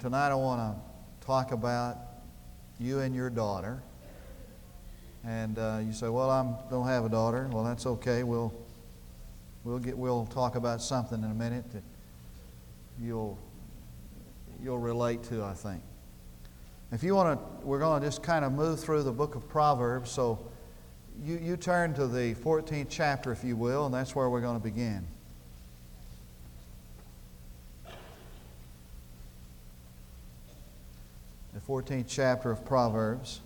tonight I want to talk about you and your daughter. And uh, you say, "Well, I don't have a daughter." Well, that's okay. We'll we'll get we'll talk about something in a minute that you'll you'll relate to, I think. If you want to, we're going to just kind of move through the book of Proverbs. So you, you turn to the 14th chapter, if you will, and that's where we're going to begin. 14th chapter of Proverbs.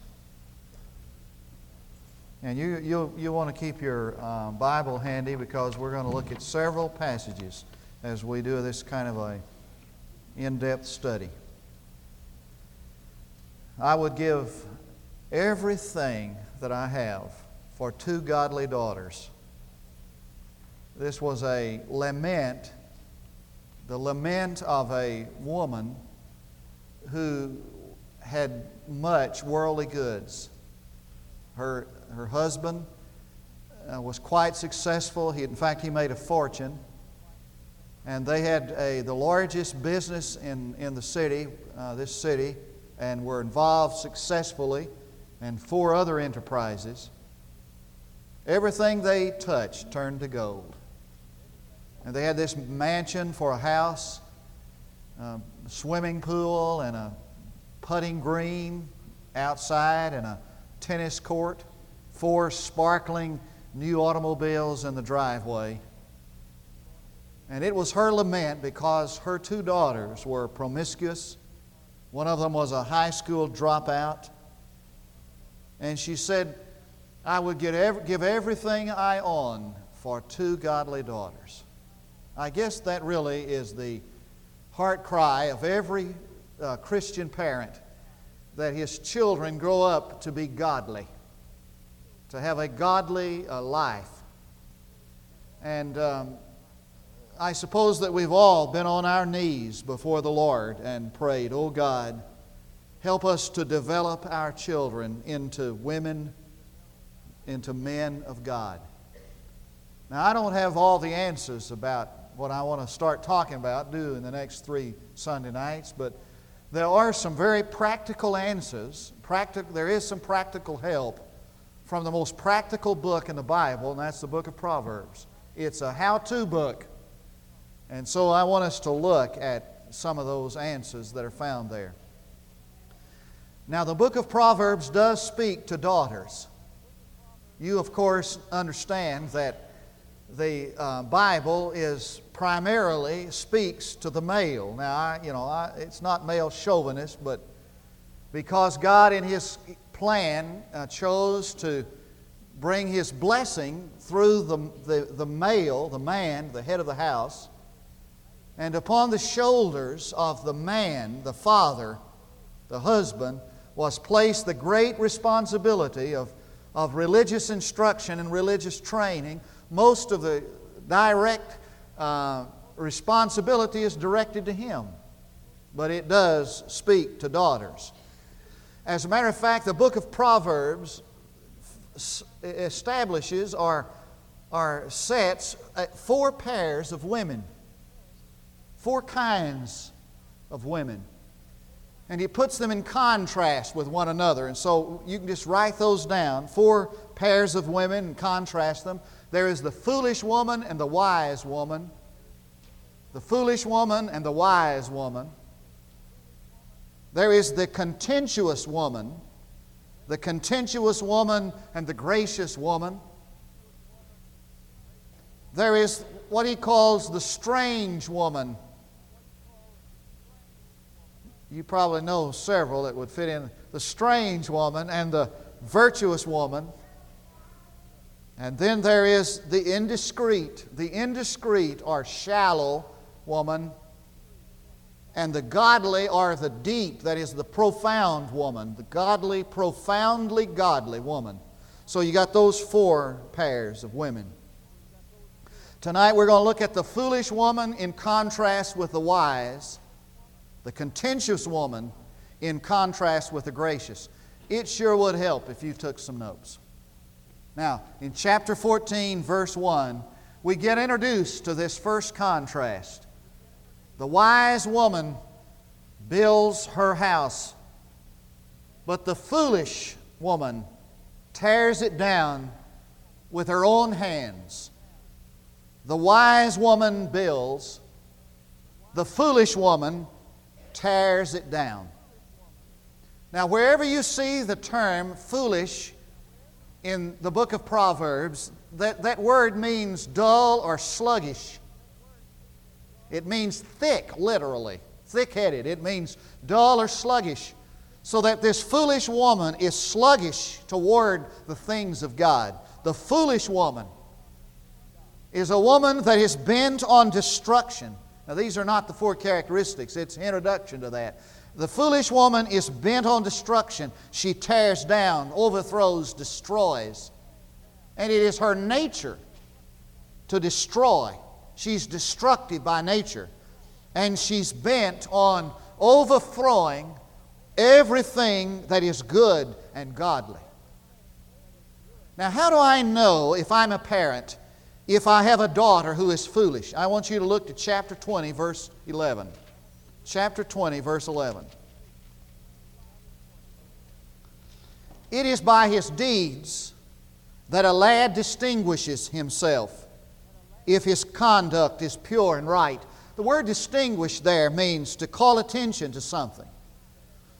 And you, you, you want to keep your uh, Bible handy because we're going to look at several passages as we do this kind of a in-depth study. I would give everything that I have for two godly daughters. This was a lament, the lament of a woman who had much worldly goods. Her, her husband uh, was quite successful. He, in fact, he made a fortune. And they had a, the largest business in, in the city, uh, this city, and were involved successfully in four other enterprises. Everything they touched turned to gold. And they had this mansion for a house, a swimming pool, and a putting green outside, and a tennis court, four sparkling new automobiles in the driveway. And it was her lament because her two daughters were promiscuous. One of them was a high school dropout. And she said, I would give everything I own for two godly daughters. I guess that really is the heart cry of every uh, Christian parent that his children grow up to be godly, to have a godly uh, life. And um, I suppose that we've all been on our knees before the Lord and prayed, Oh God, help us to develop our children into women into men of God. Now, I don't have all the answers about what I want to start talking about, do in the next three Sunday nights, but there are some very practical answers. Practic- there is some practical help from the most practical book in the Bible, and that's the book of Proverbs. It's a how to book. And so I want us to look at some of those answers that are found there. Now, the book of Proverbs does speak to daughters. You, of course, understand that the uh, Bible is primarily speaks to the male. Now, I, you know, I, it's not male chauvinist, but because God, in His plan, uh, chose to bring His blessing through the, the, the male, the man, the head of the house, and upon the shoulders of the man, the father, the husband, was placed the great responsibility of of religious instruction and religious training, most of the direct uh, responsibility is directed to him. But it does speak to daughters. As a matter of fact, the book of Proverbs establishes or, or sets four pairs of women, four kinds of women and he puts them in contrast with one another. And so you can just write those down four pairs of women and contrast them. There is the foolish woman and the wise woman, the foolish woman and the wise woman. There is the contentious woman, the contentious woman and the gracious woman. There is what he calls the strange woman you probably know several that would fit in the strange woman and the virtuous woman. And then there is the indiscreet, the indiscreet or shallow woman, and the godly or the deep, that is the profound woman, the godly, profoundly godly woman. So you got those four pairs of women. Tonight we're going to look at the foolish woman in contrast with the wise the contentious woman in contrast with the gracious. It sure would help if you took some notes. Now, in chapter 14, verse 1, we get introduced to this first contrast. The wise woman builds her house, but the foolish woman tears it down with her own hands. The wise woman builds, the foolish woman tears it down. Now, wherever you see the term foolish in the book of Proverbs, that, that word means dull or sluggish. It means thick, literally, thick headed. It means dull or sluggish. So that this foolish woman is sluggish toward the things of God. The foolish woman is a woman that is bent on destruction. Now, these are not the four characteristics, it's introduction to that. The foolish woman is bent on destruction. She tears down, overthrows, destroys. And it is her nature to destroy. She's destructive by nature. And she's bent on overthrowing everything that is good and godly. Now, how do I know if I'm a parent, if I have a daughter who is foolish? I want you to look to chapter 20, verse 11 chapter 20, verse 11. It is by his deeds that a lad distinguishes himself if his conduct is pure and right. The word distinguish there means to call attention to something.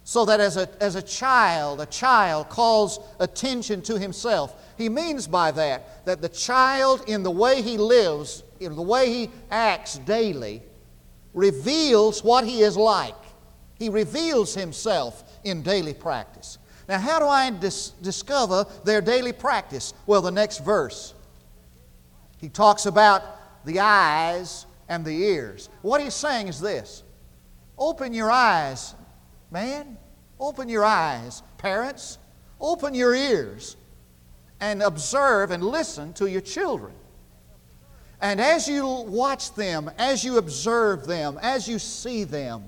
So that as a, as a child, a child calls attention to himself. He means by that that the child, in the way he lives, in the way he acts daily, reveals what he is like. He reveals himself in daily practice. Now, how do I dis- discover their daily practice? Well, the next verse. He talks about the eyes and the ears. What he's saying is this Open your eyes, man. Open your eyes, parents. Open your ears and observe and listen to your children. And as you watch them, as you observe them, as you see them,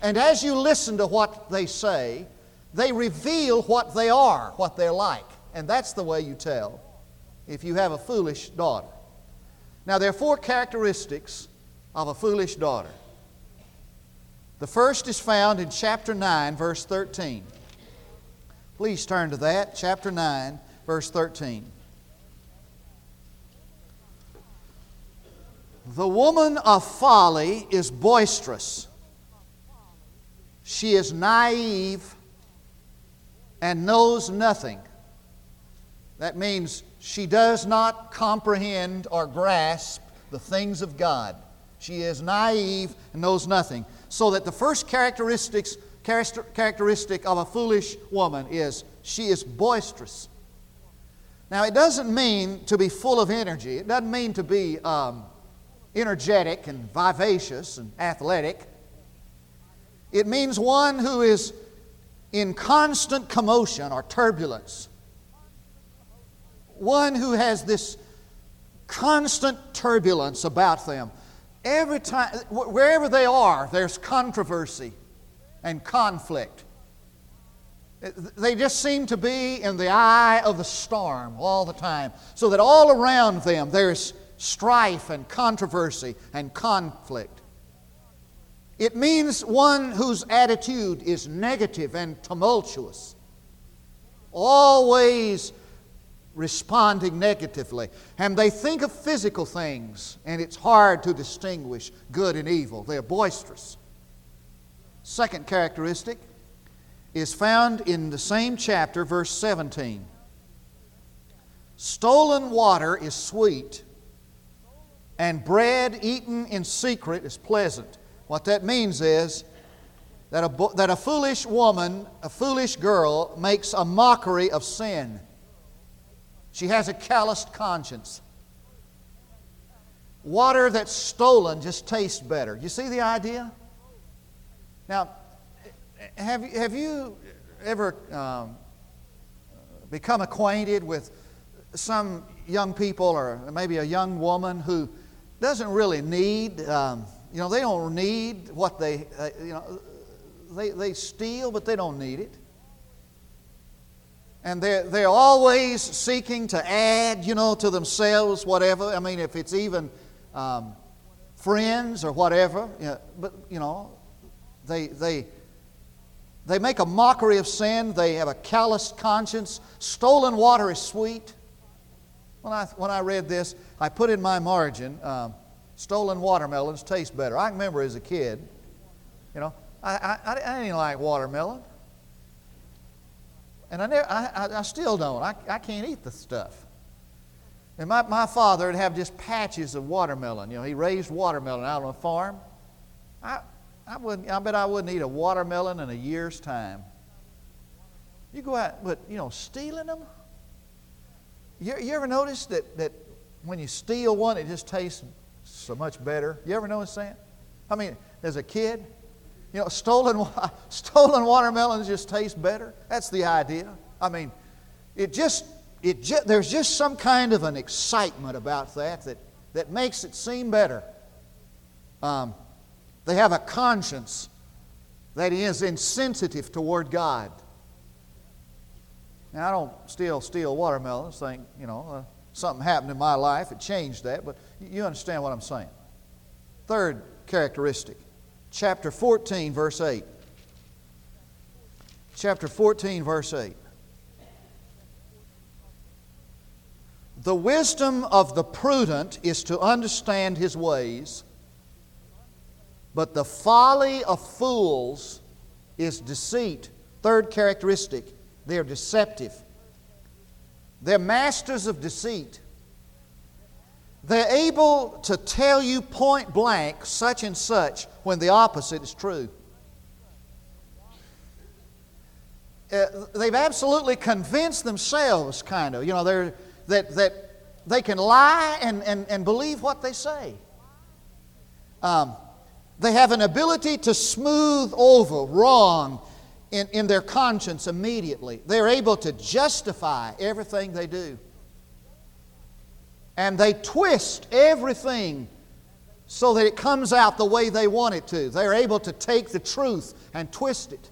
and as you listen to what they say, they reveal what they are, what they're like. And that's the way you tell if you have a foolish daughter. Now, there are four characteristics of a foolish daughter. The first is found in chapter 9, verse 13. Please turn to that, chapter 9, verse 13. The woman of folly is boisterous. She is naive and knows nothing. That means she does not comprehend or grasp the things of God. She is naive and knows nothing. So that the first characteristics, characteristic of a foolish woman is she is boisterous. Now, it doesn't mean to be full of energy. It doesn't mean to be um, energetic and vivacious and athletic. It means one who is in constant commotion or turbulence. One who has this constant turbulence about them. Every time, wherever they are, there's controversy and conflict. They just seem to be in the eye of the storm all the time, so that all around them there's strife and controversy and conflict. It means one whose attitude is negative and tumultuous, always responding negatively. And they think of physical things, and it's hard to distinguish good and evil. They're boisterous. Second characteristic is found in the same chapter, verse 17. Stolen water is sweet and bread eaten in secret is pleasant. What that means is that a, that a foolish woman, a foolish girl, makes a mockery of sin. She has a calloused conscience. Water that's stolen just tastes better. You see the idea? Now, have, have you ever um, become acquainted with some young people or maybe a young woman who doesn't really need, um, you know, they don't need what they, uh, you know, they, they steal, but they don't need it. And they're, they're always seeking to add, you know, to themselves whatever. I mean, if it's even um, friends or whatever. You know, but, you know, they, they They make a mockery of sin. They have a calloused conscience. Stolen water is sweet. When I, when I read this, I put in my margin, um, stolen watermelons taste better. I remember as a kid, you know, I, I, I didn't like watermelon. And I, never, I, I, still don't. I, I can't eat the stuff. And my, my father would have just patches of watermelon. You know, he raised watermelon out on a farm. I, I, wouldn't, I bet I wouldn't eat a watermelon in a year's time. You go out, but, you know, stealing them? You, you ever notice that, that when you steal one, it just tastes so much better? You ever notice that? I mean, as a kid, you know, stolen, stolen watermelons just taste better. That's the idea. I mean, it just, it just, there's just some kind of an excitement about that that, that makes it seem better. Um, they have a conscience that is insensitive toward God. Now, I don't still steal watermelons, think, you know, uh, something happened in my life, it changed that, but you understand what I'm saying. Third characteristic, chapter 14, verse 8. Chapter 14, verse 8. The wisdom of the prudent is to understand his ways, but the folly of fools is deceit. Third characteristic they're deceptive. They're masters of deceit. They're able to tell you point blank such and such when the opposite is true. Uh, they've absolutely convinced themselves, kind of, you know, they're, that, that they can lie and, and, and believe what they say. Um, they have an ability to smooth over wrong in, in their conscience immediately. They're able to justify everything they do. And they twist everything so that it comes out the way they want it to. They're able to take the truth and twist it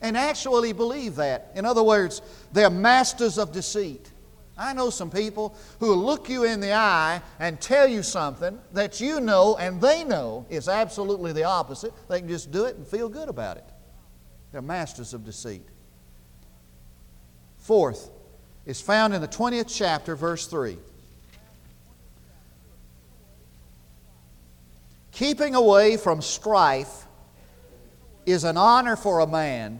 and actually believe that. In other words, they're masters of deceit. I know some people who look you in the eye and tell you something that you know and they know is absolutely the opposite. They can just do it and feel good about it. They're masters of deceit. Fourth is found in the 20th chapter, verse 3. Keeping away from strife is an honor for a man,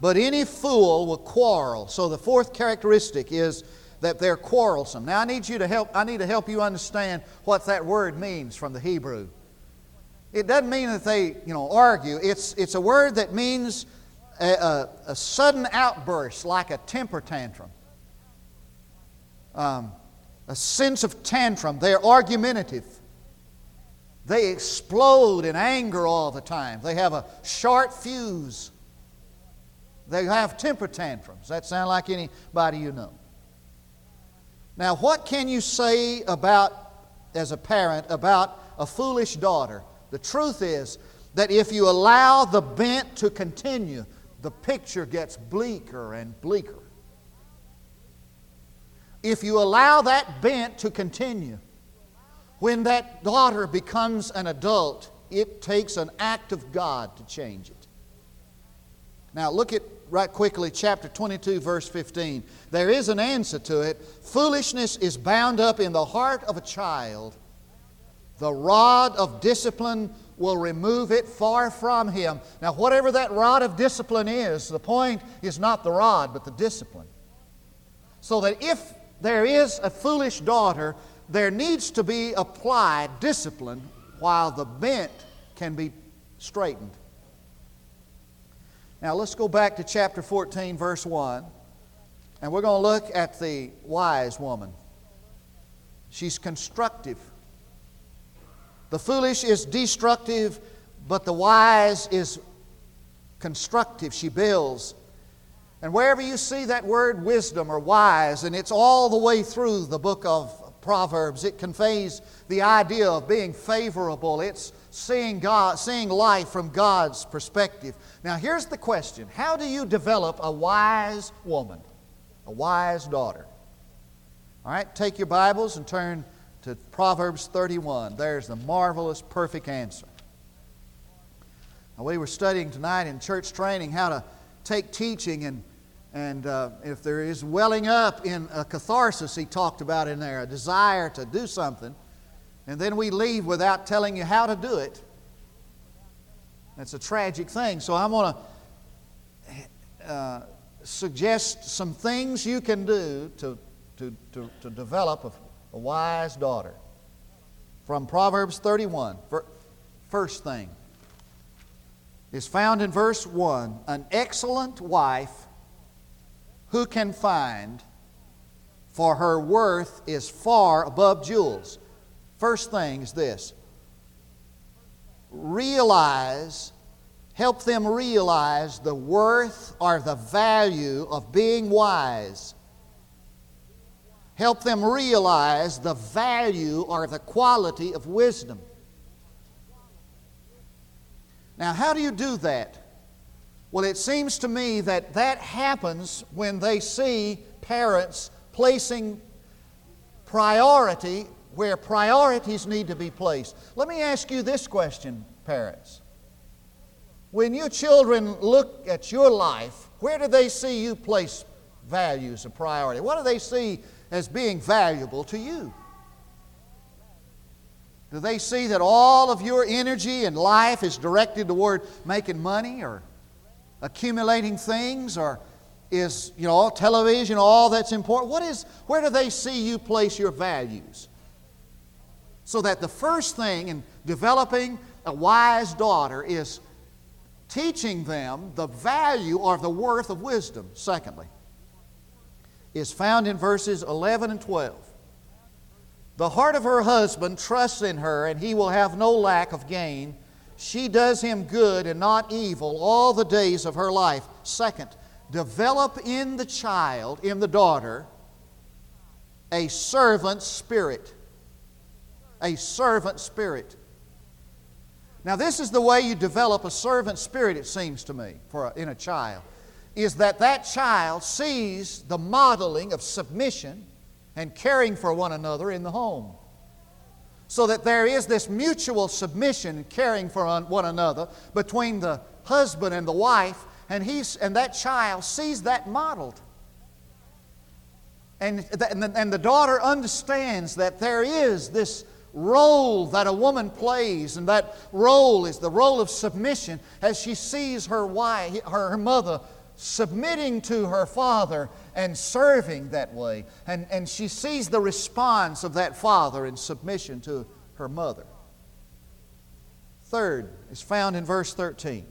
but any fool will quarrel. So the fourth characteristic is that they're quarrelsome. Now I need you to help I need to help you understand what that word means from the Hebrew. It doesn't mean that they, you know, argue. It's, it's a word that means a, a, a sudden outburst, like a temper tantrum. Um, a sense of tantrum. They're argumentative. They explode in anger all the time. They have a short fuse. They have temper tantrums. That sound like anybody you know. Now, what can you say about, as a parent, about a foolish daughter the truth is that if you allow the bent to continue, the picture gets bleaker and bleaker. If you allow that bent to continue, when that daughter becomes an adult, it takes an act of God to change it. Now, look at right quickly chapter 22, verse 15. There is an answer to it. Foolishness is bound up in the heart of a child, the rod of discipline will remove it far from him. Now, whatever that rod of discipline is, the point is not the rod, but the discipline. So that if there is a foolish daughter, there needs to be applied discipline while the bent can be straightened. Now, let's go back to chapter 14, verse 1, and we're going to look at the wise woman. She's constructive. The foolish is destructive, but the wise is constructive. She builds. And wherever you see that word wisdom or wise, and it's all the way through the book of Proverbs, it conveys the idea of being favorable. It's seeing God, seeing life from God's perspective. Now here's the question. How do you develop a wise woman? A wise daughter? All right, take your Bibles and turn to Proverbs 31. There's the marvelous, perfect answer. We were studying tonight in church training how to take teaching and and uh, if there is welling up in a catharsis, he talked about in there, a desire to do something, and then we leave without telling you how to do it, that's a tragic thing. So I'm going to uh, suggest some things you can do to, to, to, to develop a wise daughter. From Proverbs 31, first thing is found in verse 1 An excellent wife who can find, for her worth is far above jewels. First thing is this realize, help them realize the worth or the value of being wise. Help them realize the value or the quality of wisdom. Now, how do you do that? Well, it seems to me that that happens when they see parents placing priority where priorities need to be placed. Let me ask you this question, parents. When your children look at your life, where do they see you place values of priority? What do they see as being valuable to you? Do they see that all of your energy and life is directed toward making money or accumulating things or is, you know, television all that's important? What is, where do they see you place your values? So that the first thing in developing a wise daughter is teaching them the value or the worth of wisdom. Secondly, is found in verses 11 and 12. The heart of her husband trusts in her, and he will have no lack of gain. She does him good and not evil all the days of her life. Second, develop in the child, in the daughter, a servant spirit. A servant spirit. Now, this is the way you develop a servant spirit, it seems to me, for a, in a child, is that that child sees the modeling of submission and caring for one another in the home so that there is this mutual submission and caring for one another between the husband and the wife, and, he's, and that child sees that modeled. And, the, and the daughter understands that there is this role that a woman plays, and that role is the role of submission as she sees her wife, her mother submitting to her father and serving that way. And, and she sees the response of that father in submission to her mother. Third is found in verse 13.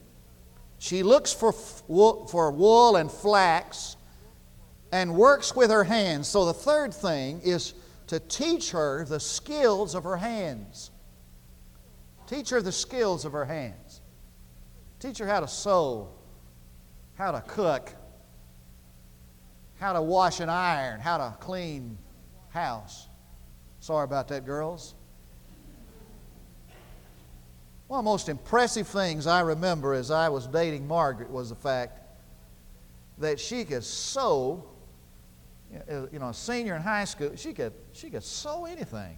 She looks for, for wool and flax and works with her hands. So the third thing is to teach her the skills of her hands. Teach her the skills of her hands. Teach her how to sew, how to cook, how to wash and iron, how to clean house. Sorry about that, girls. One of the most impressive things I remember as I was dating Margaret was the fact that she could sew, you know, a senior in high school, she could, she could sew anything.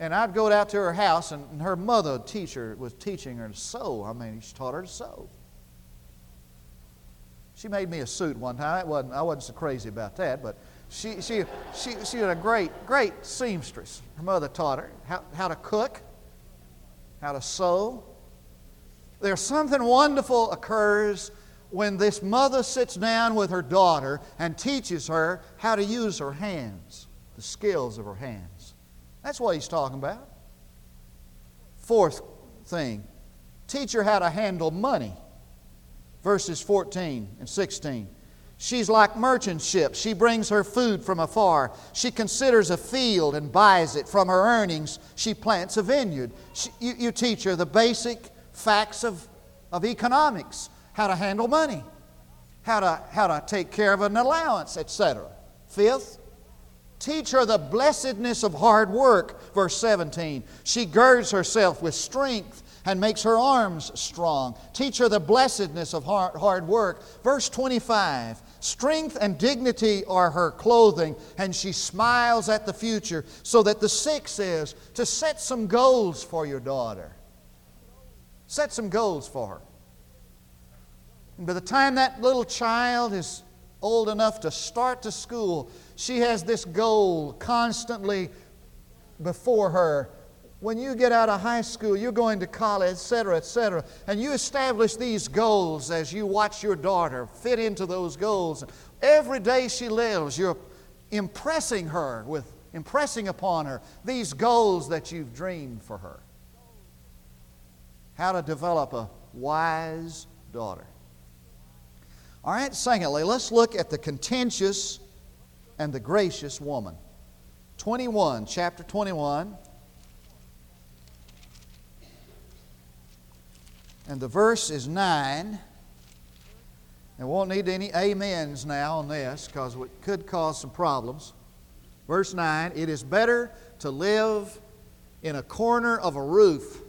And I'd go out to her house, and her mother teacher was teaching her to sew. I mean, she taught her to sew. She made me a suit one time. It wasn't, I wasn't so crazy about that, but she, she, she, she was a great, great seamstress. Her mother taught her how, how to cook, how to sew. There's something wonderful occurs when this mother sits down with her daughter and teaches her how to use her hands, the skills of her hands. That's what he's talking about. Fourth thing, teach her how to handle money verses 14 and 16. She's like merchant ships. She brings her food from afar. She considers a field and buys it. From her earnings, she plants a vineyard. She, you, you teach her the basic facts of, of economics how to handle money, how to, how to take care of an allowance, etc. Fifth, teach her the blessedness of hard work. Verse 17. She girds herself with strength and makes her arms strong. Teach her the blessedness of hard, hard work. Verse 25 Strength and dignity are her clothing, and she smiles at the future. So that the sixth is to set some goals for your daughter. Set some goals for her. And by the time that little child is old enough to start to school, she has this goal constantly before her. When you get out of high school, you're going to college, etc., etc., and you establish these goals as you watch your daughter fit into those goals. Every day she lives, you're impressing her with, impressing upon her these goals that you've dreamed for her. How to develop a wise daughter. All right, secondly, let's look at the contentious and the gracious woman. 21, chapter 21. And the verse is 9. And won't need any amens now on this because it could cause some problems. Verse 9 It is better to live in a corner of a roof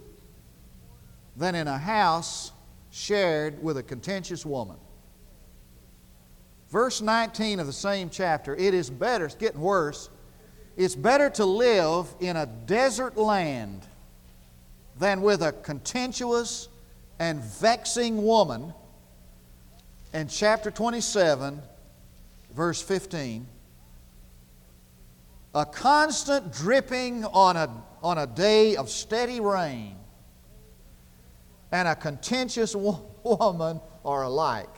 than in a house shared with a contentious woman. Verse 19 of the same chapter It is better, it's getting worse, it's better to live in a desert land than with a contentious and vexing woman in chapter 27, verse 15, a constant dripping on a, on a day of steady rain and a contentious woman are alike.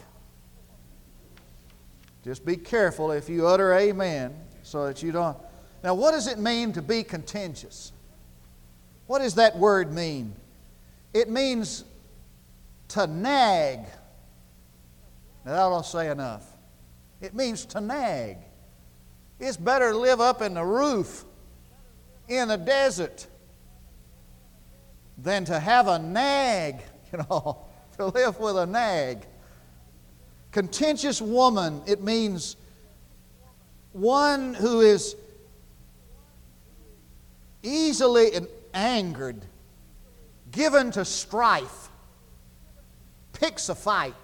Just be careful if you utter amen so that you don't. Now, what does it mean to be contentious? What does that word mean? It means to nag now, that ought to say enough. It means to nag. It's better to live up in the roof in the desert than to have a nag, you know, to live with a nag. Contentious woman, it means one who is easily angered, given to strife, picks a fight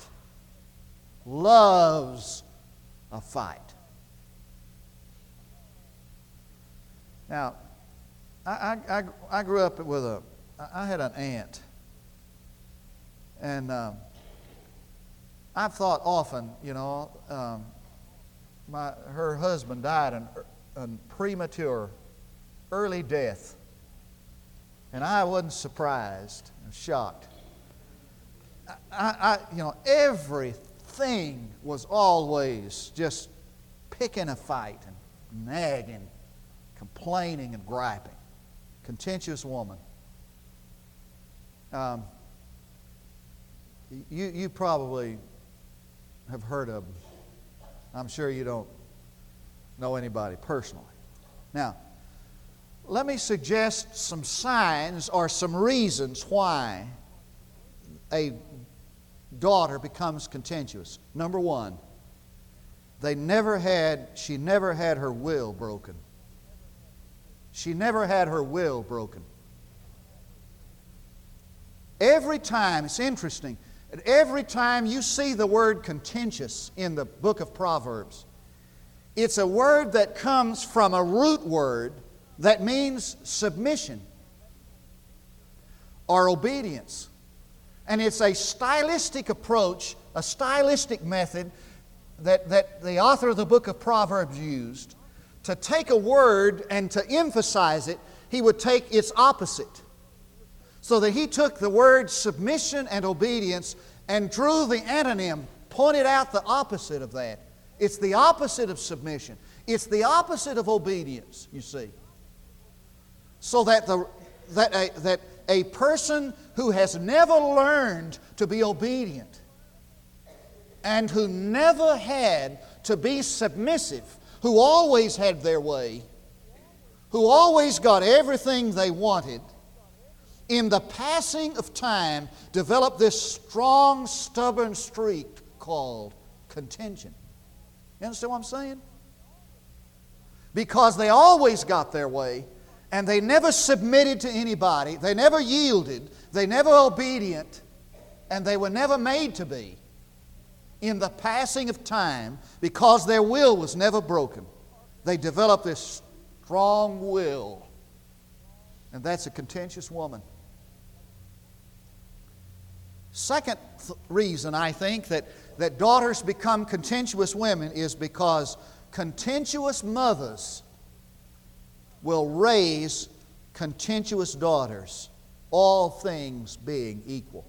loves a fight. Now, I, I, I grew up with a, I had an aunt. And um, I've thought often, you know, um, my, her husband died in, in premature, early death. And I wasn't surprised and shocked. I, I, you know, everything was always just picking a fight and nagging, complaining and griping. Contentious woman. Um, you, you probably have heard of them. I'm sure you don't know anybody personally. Now, let me suggest some signs or some reasons why a daughter becomes contentious. Number one, they never had, she never had her will broken. She never had her will broken. Every time, it's interesting, every time you see the word contentious in the book of Proverbs, it's a word that comes from a root word that means submission or obedience. And it's a stylistic approach, a stylistic method that, that the author of the book of Proverbs used. To take a word and to emphasize it, he would take its opposite. So that he took the word submission and obedience and drew the antonym, pointed out the opposite of that. It's the opposite of submission. It's the opposite of obedience, you see. So that, the, that, that a person who has never learned to be obedient and who never had to be submissive, who always had their way, who always got everything they wanted, in the passing of time developed this strong, stubborn streak called contention. You understand what I'm saying? Because they always got their way, and they never submitted to anybody, they never yielded, they never obedient, and they were never made to be. In the passing of time, because their will was never broken, they developed this strong will. And that's a contentious woman. Second th- reason I think that, that daughters become contentious women is because contentious mothers will raise contentious daughters, all things being equal.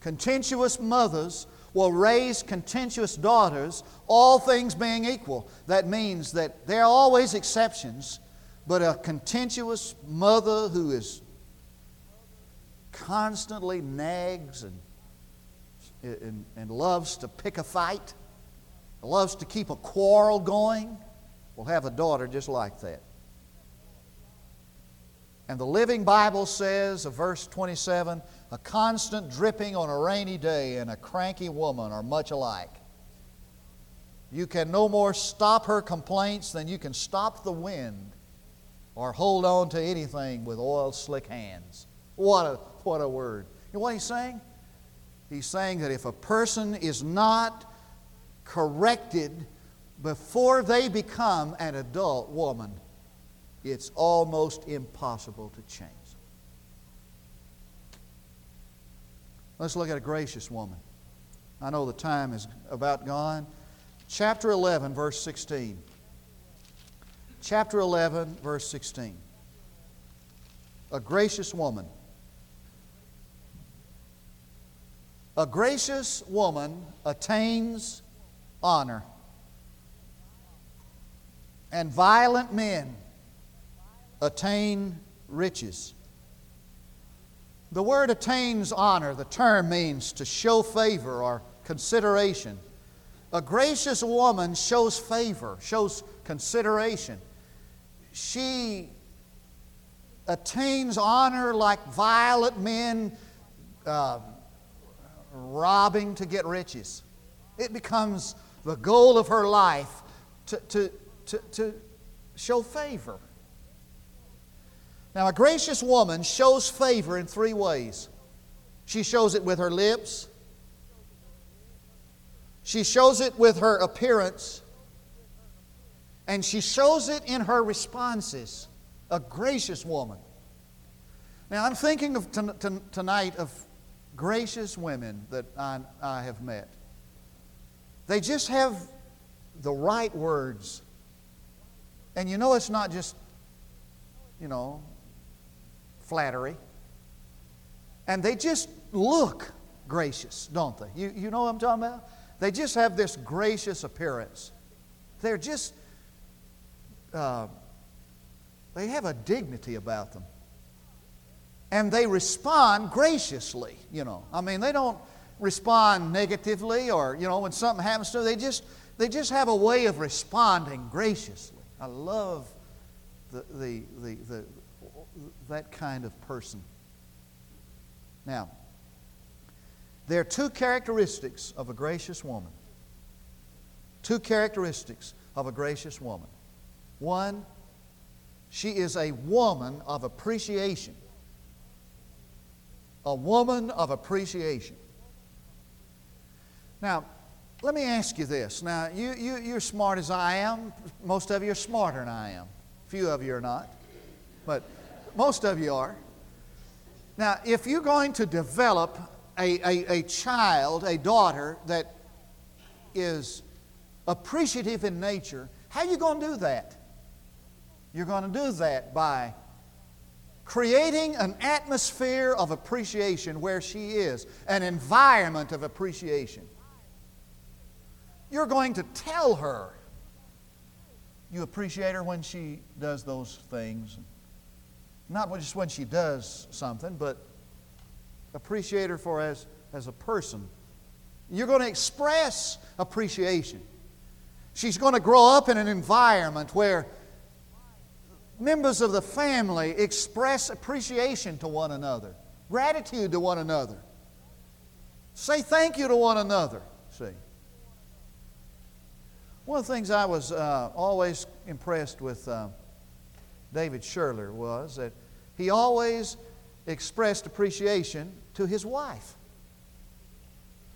Contentious mothers will raise contentious daughters, all things being equal. That means that there are always exceptions, but a contentious mother who is constantly nags and, and, and loves to pick a fight, loves to keep a quarrel going, will have a daughter just like that. And the Living Bible says, of verse 27, a constant dripping on a rainy day and a cranky woman are much alike. You can no more stop her complaints than you can stop the wind or hold on to anything with oil slick hands. What a, what a word. You know what he's saying? He's saying that if a person is not corrected before they become an adult woman, it's almost impossible to change. them. Let's look at a gracious woman. I know the time is about gone. Chapter 11, verse 16. Chapter 11, verse 16. A gracious woman. A gracious woman attains honor, and violent men attain riches. The word attains honor, the term means to show favor or consideration. A gracious woman shows favor, shows consideration. She attains honor like violent men uh, robbing to get riches. It becomes the goal of her life to, to, to, to show favor. Now, a gracious woman shows favor in three ways. She shows it with her lips, she shows it with her appearance, and she shows it in her responses. A gracious woman. Now, I'm thinking of t- t- tonight of gracious women that I, I have met. They just have the right words. And you know, it's not just, you know, flattery. And they just look gracious, don't they? You, you know what I'm talking about? They just have this gracious appearance. They're just, uh, they have a dignity about them. And they respond graciously, you know. I mean, they don't respond negatively or, you know, when something happens to them, they just, they just have a way of responding graciously. I love the, the, the, the that kind of person. Now, there are two characteristics of a gracious woman. Two characteristics of a gracious woman. One, she is a woman of appreciation. A woman of appreciation. Now, let me ask you this. Now, you, you, you're smart as I am. Most of you are smarter than I am. Few of you are not. But most of you are. Now, if you're going to develop a, a, a child, a daughter that is appreciative in nature, how are you going to do that? You're going to do that by creating an atmosphere of appreciation where she is, an environment of appreciation. You're going to tell her you appreciate her when she does those things. Not just when she does something, but appreciate her for as, as a person. You're going to express appreciation. She's going to grow up in an environment where members of the family express appreciation to one another, gratitude to one another, say thank you to one another. See? One of the things I was uh, always impressed with. Uh, David Shurler was that he always expressed appreciation to his wife.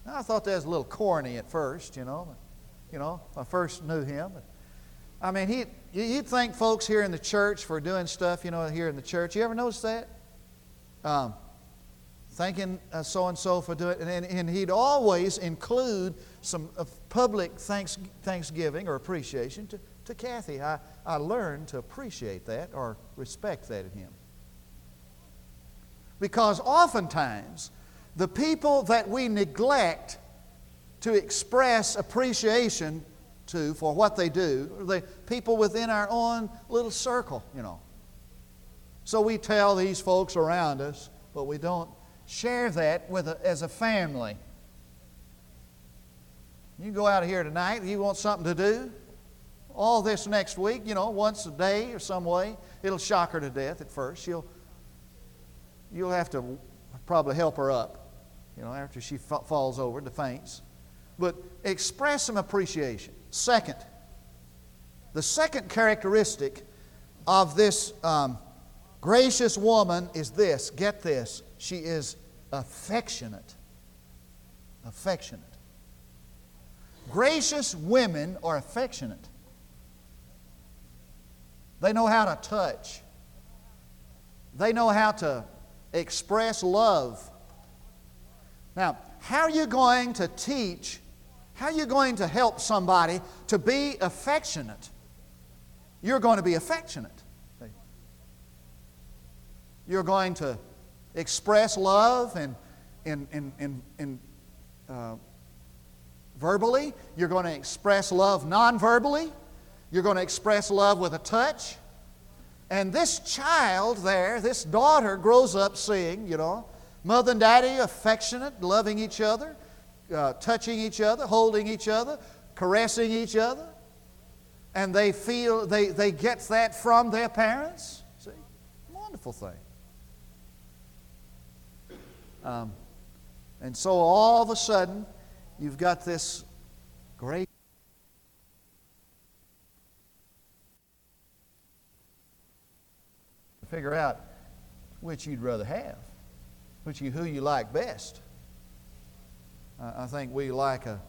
Now, I thought that was a little corny at first, you know. You know, I first knew him. I mean, he, you'd thank folks here in the church for doing stuff, you know, here in the church. You ever notice that? Um, thanking so and so for doing it. And, and he'd always include some uh, public thanks, thanksgiving or appreciation to, to Kathy. I, I learned to appreciate that or respect that in him. Because oftentimes, the people that we neglect to express appreciation to for what they do are the people within our own little circle, you know. So we tell these folks around us, but we don't share that with a, as a family. You go out of here tonight, you want something to do? All this next week, you know, once a day or some way, it'll shock her to death at first. She'll, you'll have to probably help her up, you know, after she fa- falls over faints. But express some appreciation. Second, the second characteristic of this um, gracious woman is this get this, she is affectionate. Affectionate. Gracious women are affectionate. They know how to touch. They know how to express love. Now, how are you going to teach, how are you going to help somebody to be affectionate? You're going to be affectionate. You're going to express love and in, in, in, in uh, verbally. You're going to express love non verbally. You're going to express love with a touch. And this child there, this daughter, grows up seeing, you know, mother and daddy affectionate, loving each other, uh, touching each other, holding each other, caressing each other. And they feel, they, they get that from their parents. See? Wonderful thing. Um, and so all of a sudden, you've got this great. Figure out which you'd rather have, which you, who you like best. I think we like a,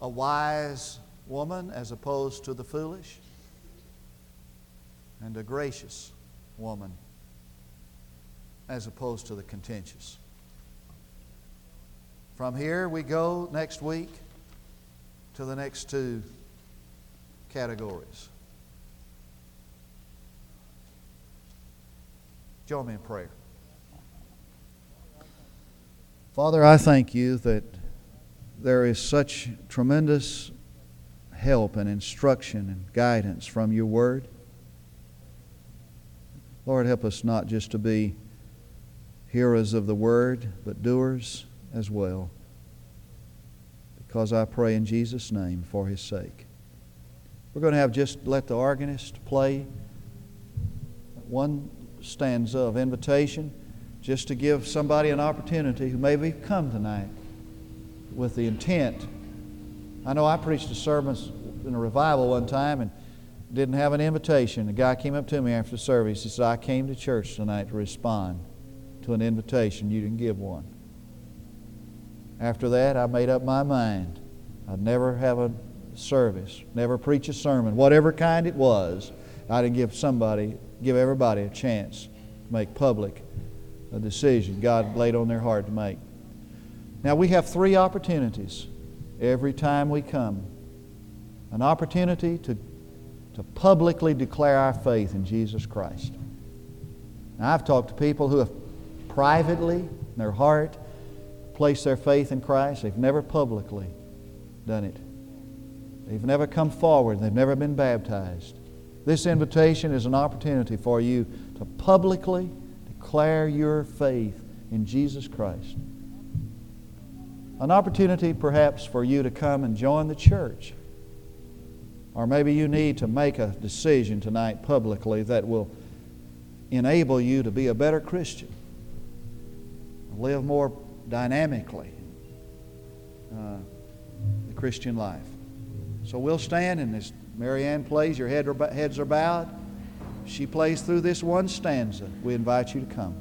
a wise woman as opposed to the foolish, and a gracious woman as opposed to the contentious. From here, we go next week to the next two categories. Join me in prayer. Father, I thank you that there is such tremendous help and instruction and guidance from your word. Lord, help us not just to be hearers of the word, but doers as well. Because I pray in Jesus' name for his sake. We're going to have just let the organist play one stanza of invitation just to give somebody an opportunity who maybe come tonight with the intent. I know I preached a sermon in a revival one time and didn't have an invitation. A guy came up to me after the service. He said, I came to church tonight to respond to an invitation. You didn't give one. After that, I made up my mind. I'd never have a service, never preach a sermon, whatever kind it was. I didn't give somebody, give everybody a chance to make public a decision God laid on their heart to make. Now, we have three opportunities every time we come an opportunity to, to publicly declare our faith in Jesus Christ. Now, I've talked to people who have privately, in their heart, placed their faith in Christ. They've never publicly done it. They've never come forward. They've never been baptized. This invitation is an opportunity for you to publicly declare your faith in Jesus Christ. An opportunity perhaps for you to come and join the church. Or maybe you need to make a decision tonight publicly that will enable you to be a better Christian, live more dynamically uh, the Christian life. So we'll stand, and as Marianne plays, your head, heads are bowed. She plays through this one stanza. We invite you to come.